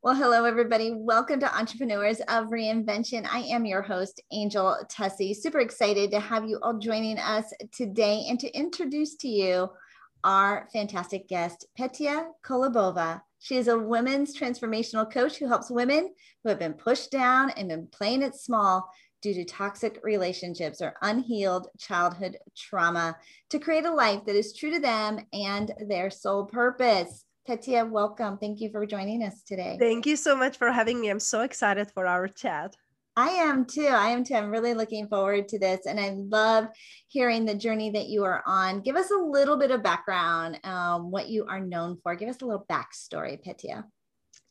Well, hello, everybody. Welcome to Entrepreneurs of Reinvention. I am your host, Angel Tuccy. Super excited to have you all joining us today and to introduce to you our fantastic guest, Petya Kolibova. She is a women's transformational coach who helps women who have been pushed down and been playing it small due to toxic relationships or unhealed childhood trauma to create a life that is true to them and their sole purpose. Petya, welcome. Thank you for joining us today. Thank you so much for having me. I'm so excited for our chat. I am too. I am too. I'm really looking forward to this. And I love hearing the journey that you are on. Give us a little bit of background, um, what you are known for. Give us a little backstory, Petya.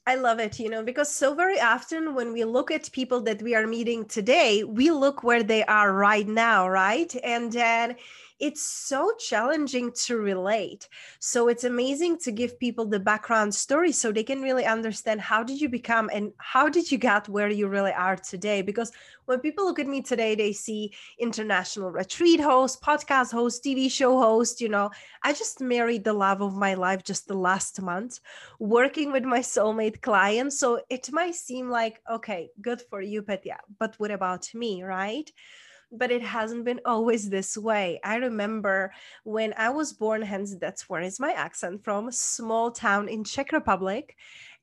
I love it, you know, because so very often when we look at people that we are meeting today, we look where they are right now, right? And then it's so challenging to relate. So it's amazing to give people the background story so they can really understand how did you become and how did you get where you really are today? Because when people look at me today, they see international retreat host, podcast host, TV show host. You know, I just married the love of my life just the last month, working with my soulmate client. So it might seem like, okay, good for you, Petya, but what about me, right? But it hasn't been always this way. I remember when I was born, hence that's where is my accent from, small town in Czech Republic.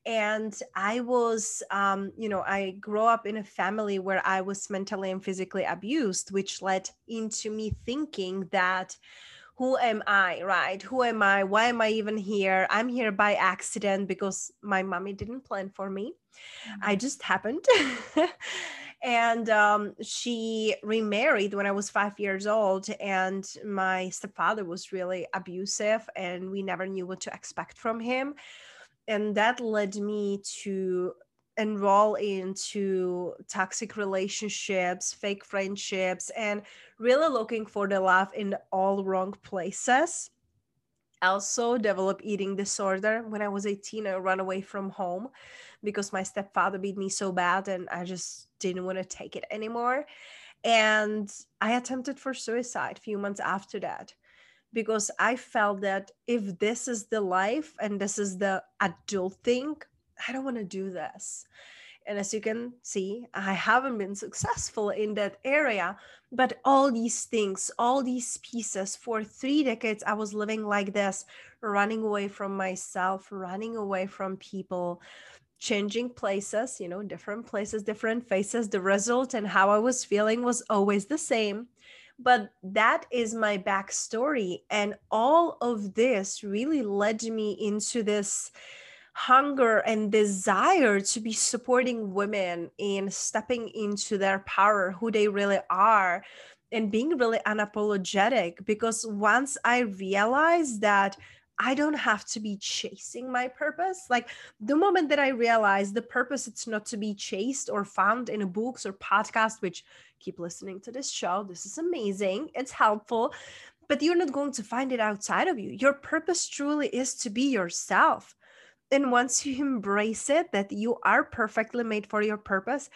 And I was, um, you know, I grew up in a family where I was mentally and physically abused, which led into me thinking that who am I, right? Who am I? Why am I even here? I'm here by accident because my mommy didn't plan for me. Mm-hmm. I just happened. and um, she remarried when I was five years old. And my stepfather was really abusive, and we never knew what to expect from him. And that led me to enroll into toxic relationships, fake friendships, and really looking for the love in all wrong places. Also, developed eating disorder when I was 18. I ran away from home because my stepfather beat me so bad, and I just didn't want to take it anymore. And I attempted for suicide a few months after that because I felt that if this is the life and this is the adult thing, I don't want to do this. And as you can see, I haven't been successful in that area. But all these things, all these pieces, for three decades, I was living like this, running away from myself, running away from people, changing places, you know, different places, different faces. The result and how I was feeling was always the same. But that is my backstory. And all of this really led me into this hunger and desire to be supporting women in stepping into their power, who they really are, and being really unapologetic. Because once I realized that I don't have to be chasing my purpose. Like the moment that I realized the purpose, it's not to be chased or found in books or podcast, which keep listening to this show. This is amazing. It's helpful, but you're not going to find it outside of you. Your purpose truly is to be yourself. And once you embrace it, that you are perfectly made for your purpose,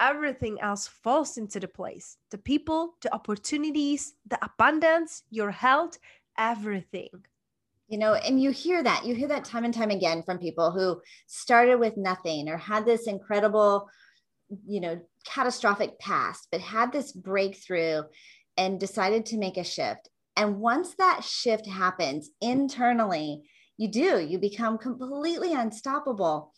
everything else falls into the place the people, the opportunities, the abundance, your health, everything. You know, and you hear that, you hear that time and time again from people who started with nothing or had this incredible, you know, catastrophic past, but had this breakthrough and decided to make a shift. And once that shift happens internally, you do. You become completely unstoppable.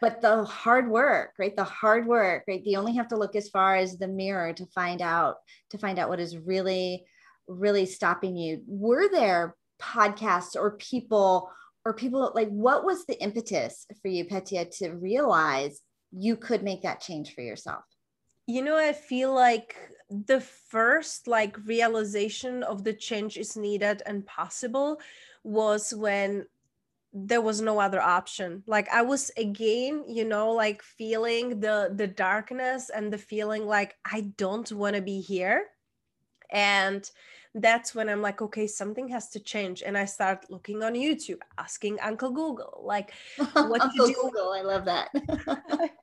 But the hard work right? The hard work right? You only have to look as far as the mirror to find out to find out what is really really stopping you. Were there podcasts or people or people like what was the impetus for you petya to realize you could make that change for yourself? You know i feel like the first like realization of the change is needed and possible was when there was no other option. Like i was again you know like feeling the the darkness and the feeling like i don't want to be here. And that's when i'm like okay something has to change. And i start looking on youtube asking uncle google like what uncle to do google i love that.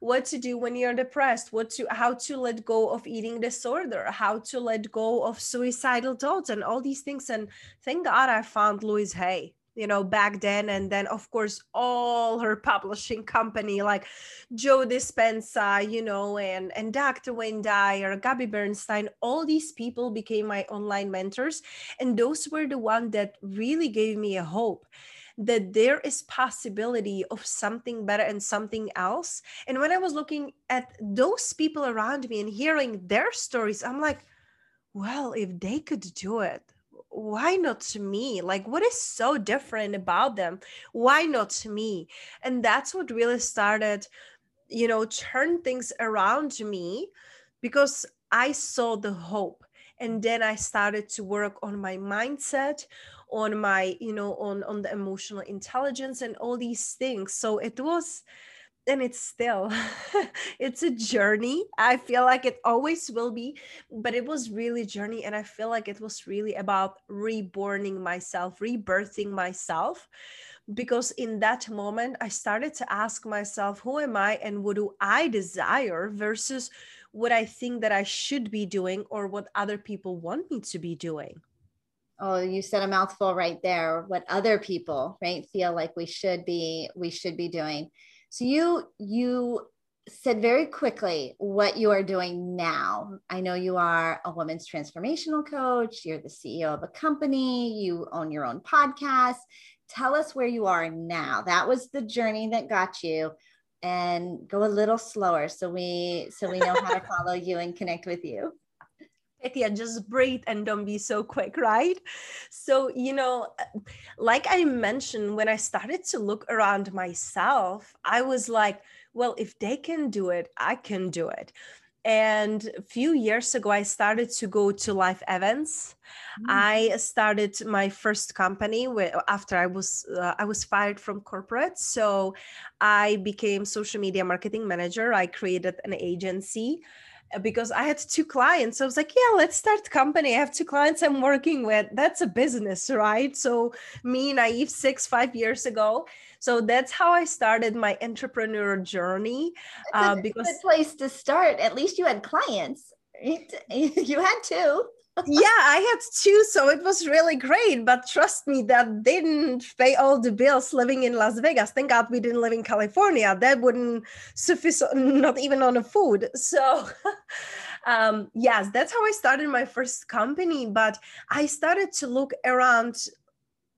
What to do when you're depressed? What to how to let go of eating disorder? How to let go of suicidal thoughts and all these things. And thank god i found louise hay you know back then and then of course all her publishing company like joe dispenza you know and and dr wayne dyer gabby bernstein all these people became my online mentors and those were the ones that really gave me a hope that there is possibility of something better and something else. And when i was looking at those people around me and hearing their stories i'm like well if they could do it why not me? Like, what is so different about them? Why not me? And that's what really started, you know, turn things around to me because I saw the hope. And then I started to work on my mindset, on my, you know, on on the emotional intelligence and all these things. So it was and it's still it's a journey. I feel like it always will be but it was really journey and i feel like it was really about reborning myself rebirthing myself because in that moment i started to ask myself who am i and what do i desire versus what i think that i should be doing or what other people want me to be doing? Oh you said a mouthful right there what other people right feel like we should be we should be doing so you you said very quickly what you are doing now. I know you are a women's transformational coach, you're the CEO of a company, you own your own podcast. Tell us where you are now. That was the journey that got you and go a little slower so we so we know how to follow you and connect with you. Yeah, just breathe and don't be so quick, right? So, you know, like I mentioned, when I started to look around myself, I was like, well, if they can do it, I can do it. And a few years ago, I started to go to live events. Mm-hmm. I started my first company after I was uh, I was fired from corporate. So I became social media marketing manager. I created an agency because I had two clients. So I was like, yeah, let's start company. I have two clients I'm working with. That's a business, right? So me, naive six, five years ago. So that's how I started my entrepreneur journey. That's uh, a because good place to start. At least you had clients. You had two yeah, I had two, so it was really great. But trust me, that didn't pay all the bills living in Las Vegas. Thank God we didn't live in California. That wouldn't suffice, not even on the food. So, um, yes, that's how I started my first company. But I started to look around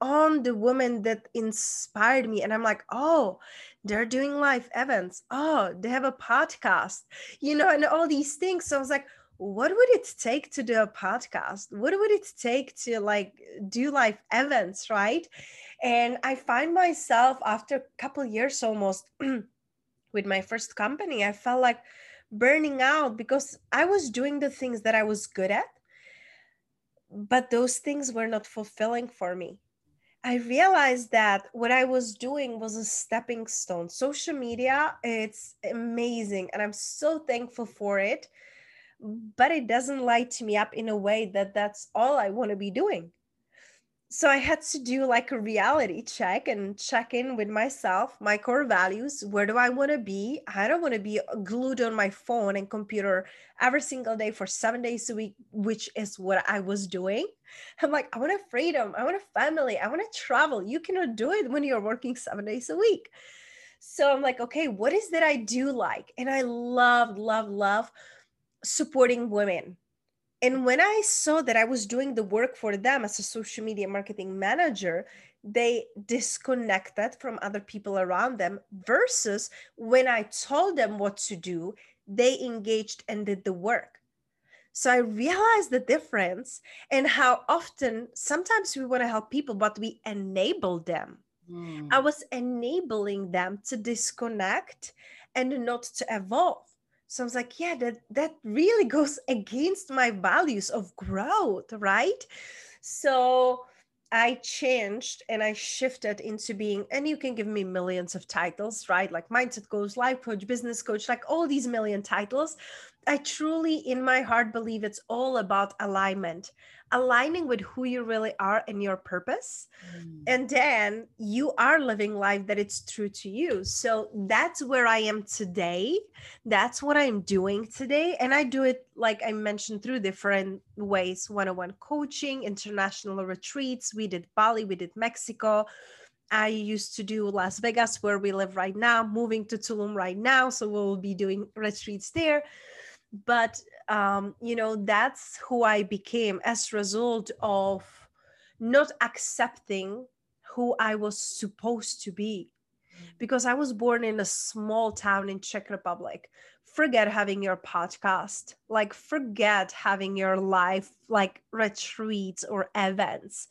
on the women that inspired me, and I'm like, oh, they're doing live events. Oh, they have a podcast, you know, and all these things. So I was like what would it take to do a podcast what would it take to like do live events right and i find myself after a couple years almost with my first company i felt like burning out because i was doing the things that i was good at but those things were not fulfilling for me I realized that what I was doing was a stepping stone. Social media, it's amazing. And I'm so thankful for it but it doesn't light me up in a way that that's all I want to be doing. So I had to do like a reality check and check in with myself, my core values. Where do I want to be? I don't want to be glued on my phone and computer every single day for seven days a week, which is what I was doing. I'm like, I want a freedom. I want a family. I want to travel. You cannot do it when you're working seven days a week. So I'm like, okay, what is that I do like? And I love, love, love supporting women. And when I saw that I was doing the work for them as a social media marketing manager, they disconnected from other people around them versus when I told them what to do, they engaged and did the work. So I realized the difference and how often sometimes we want to help people, but we enable them. Mm. I was enabling them to disconnect and not to evolve so i was like yeah that that really goes against my values of growth right so I changed and I shifted into being, and you can give me millions of titles, right? Like mindset coach, life coach, business coach, like all these million titles. I truly, in my heart, believe it's all about alignment, aligning with who you really are and your purpose. Mm. And then you are living life that it's true to you. So that's where I am today. That's what I'm doing today. And I do it, like I mentioned, through different ways one on one coaching, international retreats. We did Bali, we did Mexico. I used to do Las Vegas, where we live right now, moving to Tulum right now. So we'll be doing retreats there but um, you know that's who i became as a result of not accepting who i was supposed to be. Mm. because i was born in a small town in czech republic. Forget having your podcast. Like forget having your life like retreats or events.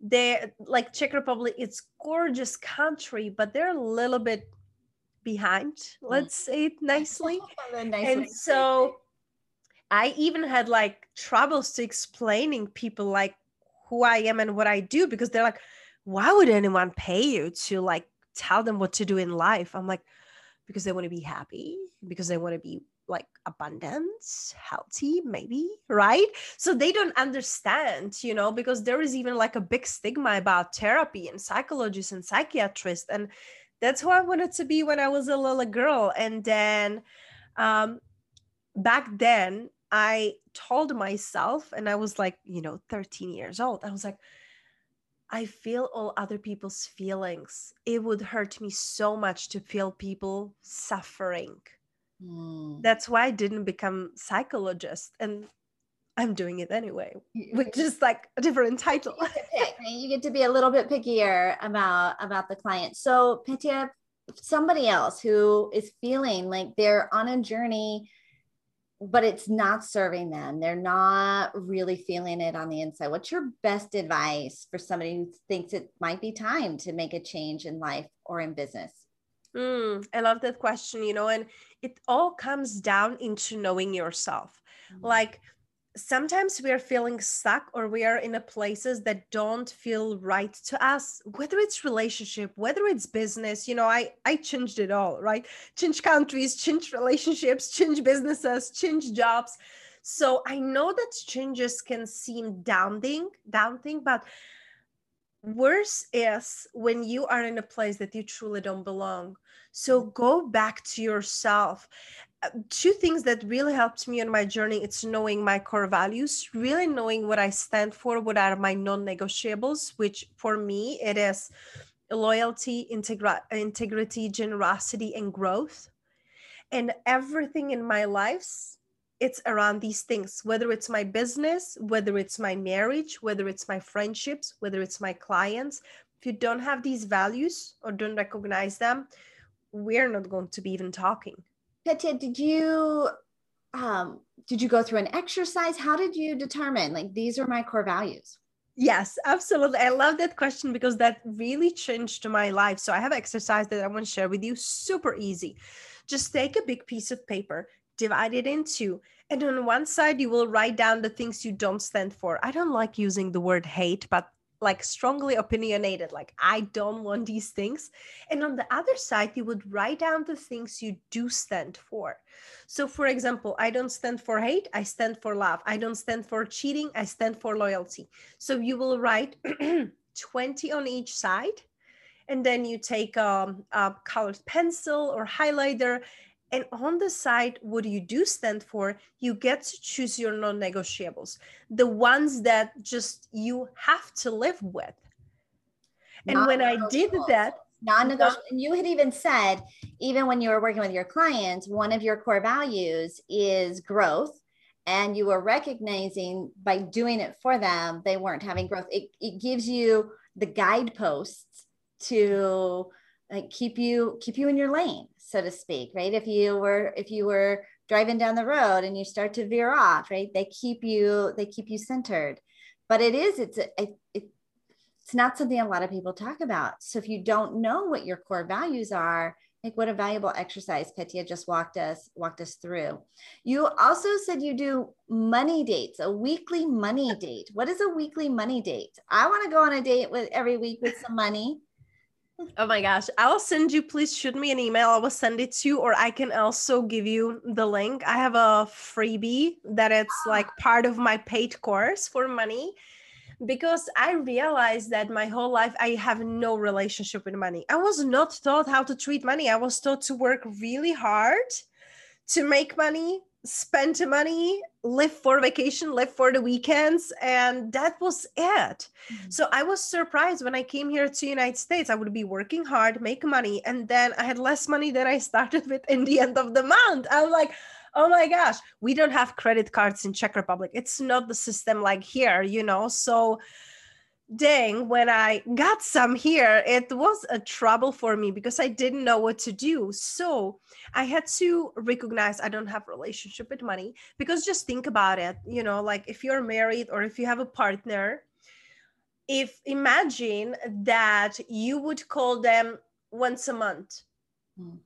They like czech republic it's gorgeous country but they're a little bit behind let's say it nicely. And so i even had like troubles to explaining people like who i am and what i do because they're like why would anyone pay you to like tell them what to do in life? I'm like because they want to be happy because they want to be like abundance healthy maybe right? So they don't understand you know because there is even like a big stigma about therapy and psychologists and psychiatrists and that's who I wanted to be when I was a little girl. And then um, back then, I told myself, and I was like, you know, 13 years old, I was like, I feel all other people's feelings. It would hurt me so much to feel people suffering. Mm. That's why I didn't become psychologist. And I'm doing it anyway, with just like a different title. You get, pick, you get to be a little bit pickier about about the client. So Petya, somebody else who is feeling like they're on a journey, but it's not serving them. They're not really feeling it on the inside. What's your best advice for somebody who thinks it might be time to make a change in life or in business? Mm, I love that question, you know, and it all comes down into knowing yourself. Mm-hmm. Like sometimes we are feeling stuck or we are in a places that don't feel right to us whether it's relationship whether it's business you know i i changed it all right? Change countries change relationships change businesses change jobs. So i know that changes can seem daunting daunting but worse is when you are in a place that you truly don't belong. So go back to yourself two things that really helped me on my journey it's knowing my core values really knowing what i stand for what are my non-negotiables which for me it is loyalty integra- integrity generosity and growth. And everything in my life it's around these things whether it's my business whether it's my marriage whether it's my friendships whether it's my clients. If you don't have these values or don't recognize them we're not going to be even talking Petya, did you um, did you go through an exercise? How did you determine like these are my core values? Yes, absolutely. I love that question because that really changed my life. So I have exercise that I want to share with you. Super easy. Just take a big piece of paper, divide it in two, and on one side you will write down the things you don't stand for. I don't like using the word hate, but like strongly opinionated like i don't want these things. And on the other side you would write down the things you do stand for. So for example i don't stand for hate i stand for love. I don't stand for cheating i stand for loyalty. So you will write 20 on each side and then you take a, a colored pencil or highlighter and on the side, what you do stand for, you get to choose your non negotiables, the ones that just you have to live with. And when I did that, non negotiable, and you had even said, even when you were working with your clients, one of your core values is growth. And you were recognizing by doing it for them, they weren't having growth. It, it gives you the guideposts to like keep you keep you in your lane so to speak right if you were if you were driving down the road and you start to veer off right they keep you they keep you centered but it is it's a, it, it's not something a lot of people talk about so if you don't know what your core values are like what a valuable exercise Petya just walked us walked us through. You also said you do money dates, a weekly money date. What is a weekly money date? I want to go on a date with every week with some money Oh my gosh. I'll send you, please shoot me an email. I will send it to you, or I can also give you the link. I have a freebie that it's like part of my paid course for money because I realized that my whole life I have no relationship with money. I was not taught how to treat money. I was taught to work really hard to make money, spend money, live for vacation, live for the weekends, and that was it. Mm-hmm. So I was surprised when I came here to United States. I would be working hard, make money, and then I had less money than I started with in the end of the month. I'm like, oh my gosh, we don't have credit cards in Czech Republic. It's not the system like here, you know. So dang, when I got some here, it was a trouble for me because I didn't know what to do. So I had to recognize I don't have relationship with money because just think about it, you know, like if you're married or if you have a partner, if imagine that you would call them once a month. Hmm.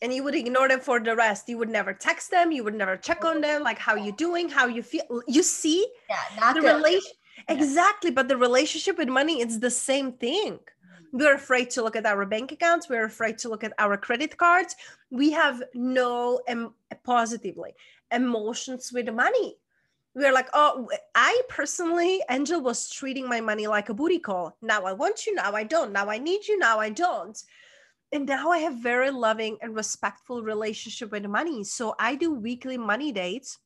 And you would ignore them for the rest. You would never text them. You would never check on them, like how you doing, how you feel. You see, yeah, not the relation Exactly. But the relationship with money, it's the same thing. Mm-hmm. We're afraid to look at our bank accounts. We're afraid to look at our credit cards. We have no em- positively emotions with money. We're like, oh, I personally, Angel was treating my money like a booty call. Now I want you, now I don't. Now I need you, now I don't. And now I have very loving and respectful relationship with money. So I do weekly money dates.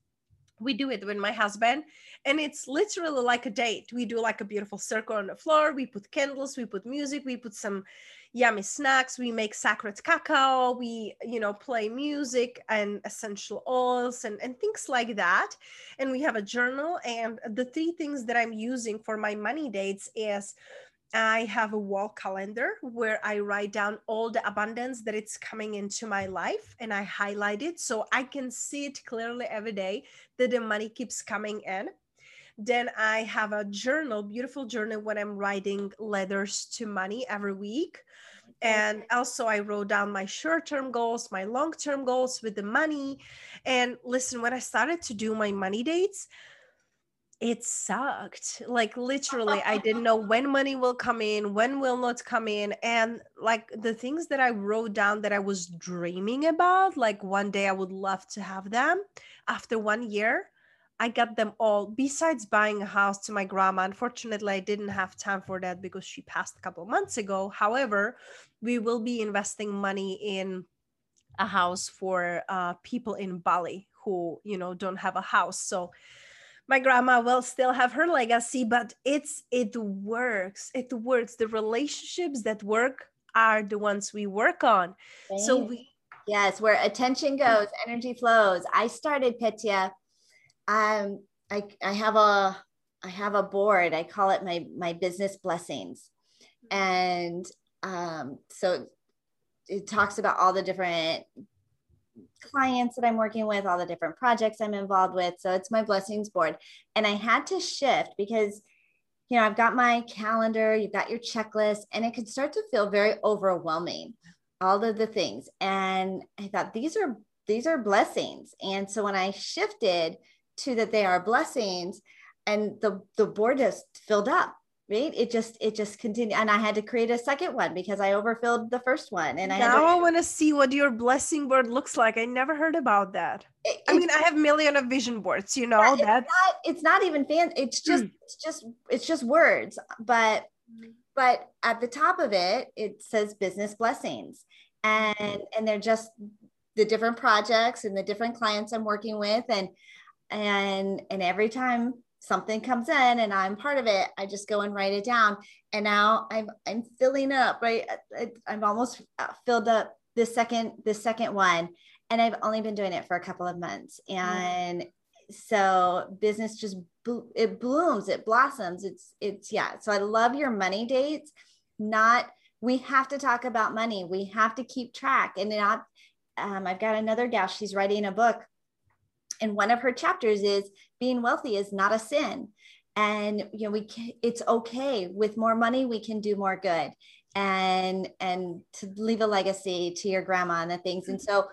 We do it with my husband and it's literally like a date. We do like a beautiful circle on the floor. We put candles we put music we put some yummy snacks we make sacred cacao we you know play music and essential oils and, and things like that. And we have a journal and the three things that i'm using for my money dates is I have a wall calendar where I write down all the abundance that it's coming into my life and I highlight it so I can see it clearly every day that the money keeps coming in. Then I have a journal, beautiful journal when I'm writing letters to money every week. And also, I wrote down my short term goals, my long term goals with the money. And listen, when I started to do my money dates, it sucked. Like, literally, I didn't know when money will come in, when will not come in. And like the things that I wrote down that I was dreaming about, like one day I would love to have them after one year I got them all. Besides buying a house to my grandma, unfortunately, I didn't have time for that because she passed a couple months ago. However, we will be investing money in a house for uh, people in Bali who, you know, don't have a house. So my grandma will still have her legacy, but it's it works. It works. The relationships that work are the ones we work on. So we yes, where attention goes, energy flows. I started Petya um, I, I have a I have a board. I call it my my business blessings, and um, so it talks about all the different clients that I'm working with, all the different projects I'm involved with. So it's my blessings board, and I had to shift because you know I've got my calendar, you've got your checklist, and it can start to feel very overwhelming. All of the things, and I thought these are these are blessings, and so when I shifted to that they are blessings and the the board just filled up right? It just it just continued and i had to create a second one because i overfilled the first one and i now to- i want to see what your blessing board looks like. I never heard about that. It, i mean i have million of vision boards you know yeah, that it's not, it's not even fan it's just mm. it's just it's just words but but at the top of it it says business blessings and and they're just the different projects and the different clients i'm working with and and and every time something comes in and I'm part of it, I just go and write it down. And now I'm I'm filling up, right? I, I've almost uh, filled up the second the second one, and I've only been doing it for a couple of months, mm. and mm. so business just it blooms, it blossoms. It's it's yeah. So I love your money dates. Not we have to talk about money. We have to keep track, and not. Um, I've got another gal. She's writing a book and one of her chapters is being wealthy is not a sin. And you know we can, it's okay. With more money we can do more good. And and to leave a legacy to your grandma and the things. And so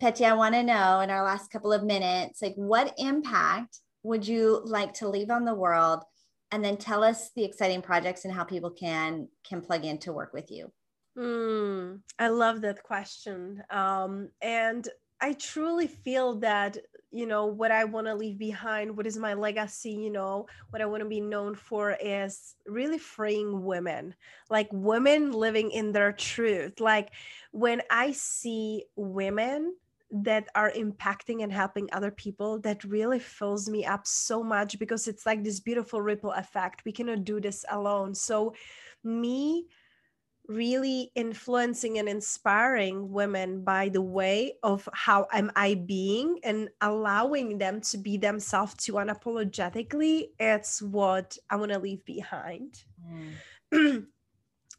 Petya, I want to know in our last couple of minutes, like what impact would you like to leave on the world? And then tell us the exciting projects and how people can can plug in to work with you. Mm, I love that question. Um, and I truly feel that, you know, what I want to leave behind, what is my legacy, you know, what I want to be known for is really freeing women, like women living in their truth. Like when I see women that are impacting and helping other people that really fills me up so much because it's like this beautiful ripple effect we cannot do this alone so me really influencing and inspiring women by the way of how am i being and allowing them to be themselves to unapologetically it's what i want to leave behind mm.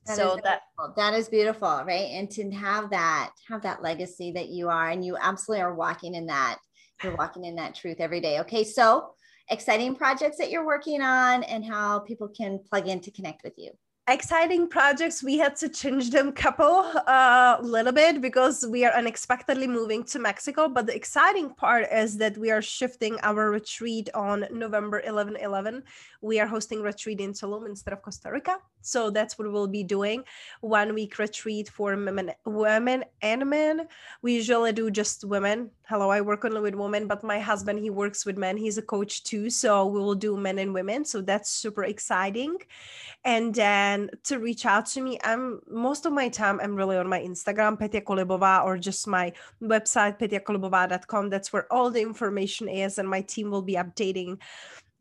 That so that that is beautiful, right? And to have that have that legacy that you are, and you absolutely are walking in that. You're walking in that truth every day. Okay, so exciting projects that you're working on, and how people can plug in to connect with you exciting projects. We had to change them couple a uh, little bit because we are unexpectedly moving to mexico. But the exciting part is that we are shifting our retreat on november 11 11 we are hosting retreat in tulum instead of costa rica. So that's what we'll be doing. One week retreat for women women and men. We usually do just women. Hello i work only with women but my husband he works with men. He's a coach too. So we will do men and women. So that's super exciting. And then and to reach out to me i'm most of my time i'm really on my instagram petya kolibova or just my website petyakolibova.com that's where all the information is and my team will be updating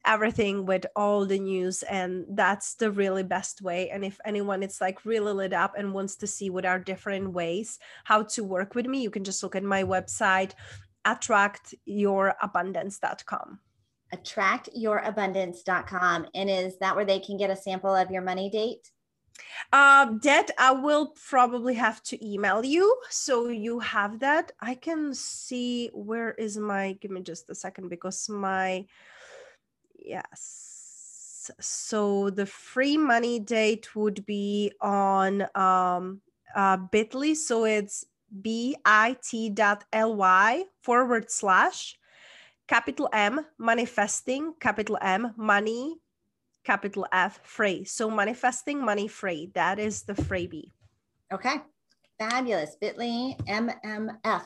everything with all the news and that's the really best way. And if anyone is like really lit up and wants to see what are different ways how to work with me you can just look at my website attractyourabundance.com attractyourabundance.com and is that where they can get a sample of your money date uh, that I will probably have to email you. So you have that. I can see where is my, give me just a second because my, yes. So the free money date would be on um, uh, bit.ly. So it's bit.ly forward slash capital M manifesting, capital M money, capital F free. So manifesting money free. That is the freebie. Okay. Fabulous. Bitly MMF.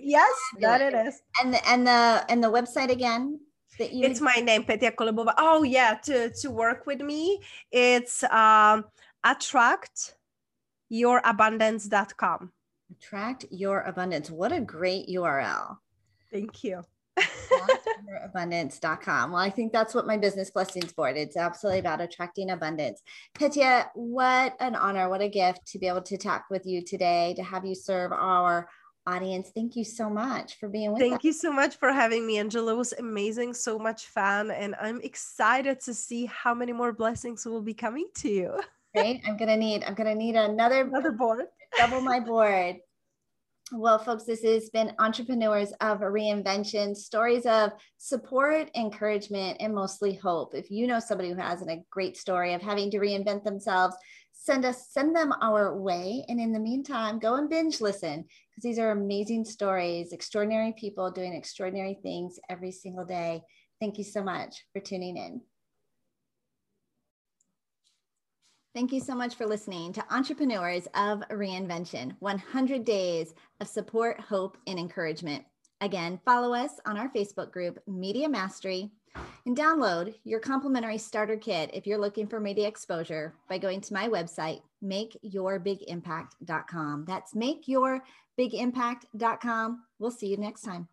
yes, that it is. And the and the and the website again that you It's my name, Petya Kolibova. Oh yeah, to to work with me, it's um attract yourabundance.com. Attract your abundance. What a great URL. Thank you abundance.com. Well, I think that's what my business blessings board. It's absolutely about attracting abundance. Petya, what an honor, what a gift to be able to talk with you today, to have you serve our audience. Thank you so much for being with us. Thank us. you so much for having me, Angela. It was amazing, so much fun, and I'm excited to see how many more blessings will be coming to you. Great. I'm gonna need I'm gonna need another another board. Double my board. Well, folks, this has been Entrepreneurs of Reinvention stories of support, encouragement, and mostly hope. If you know somebody who has a great story of having to reinvent themselves, send us send them our way. And in the meantime, go and binge listen because these are amazing stories, extraordinary people doing extraordinary things every single day. Thank you so much for tuning in. Thank you so much for listening to Entrepreneurs of Reinvention 100 Days of Support, Hope, and Encouragement. Again, follow us on our Facebook group, Media Mastery, and download your complimentary starter kit if you're looking for media exposure by going to my website, makeyourbigimpact.com. That's makeyourbigimpact.com. We'll see you next time.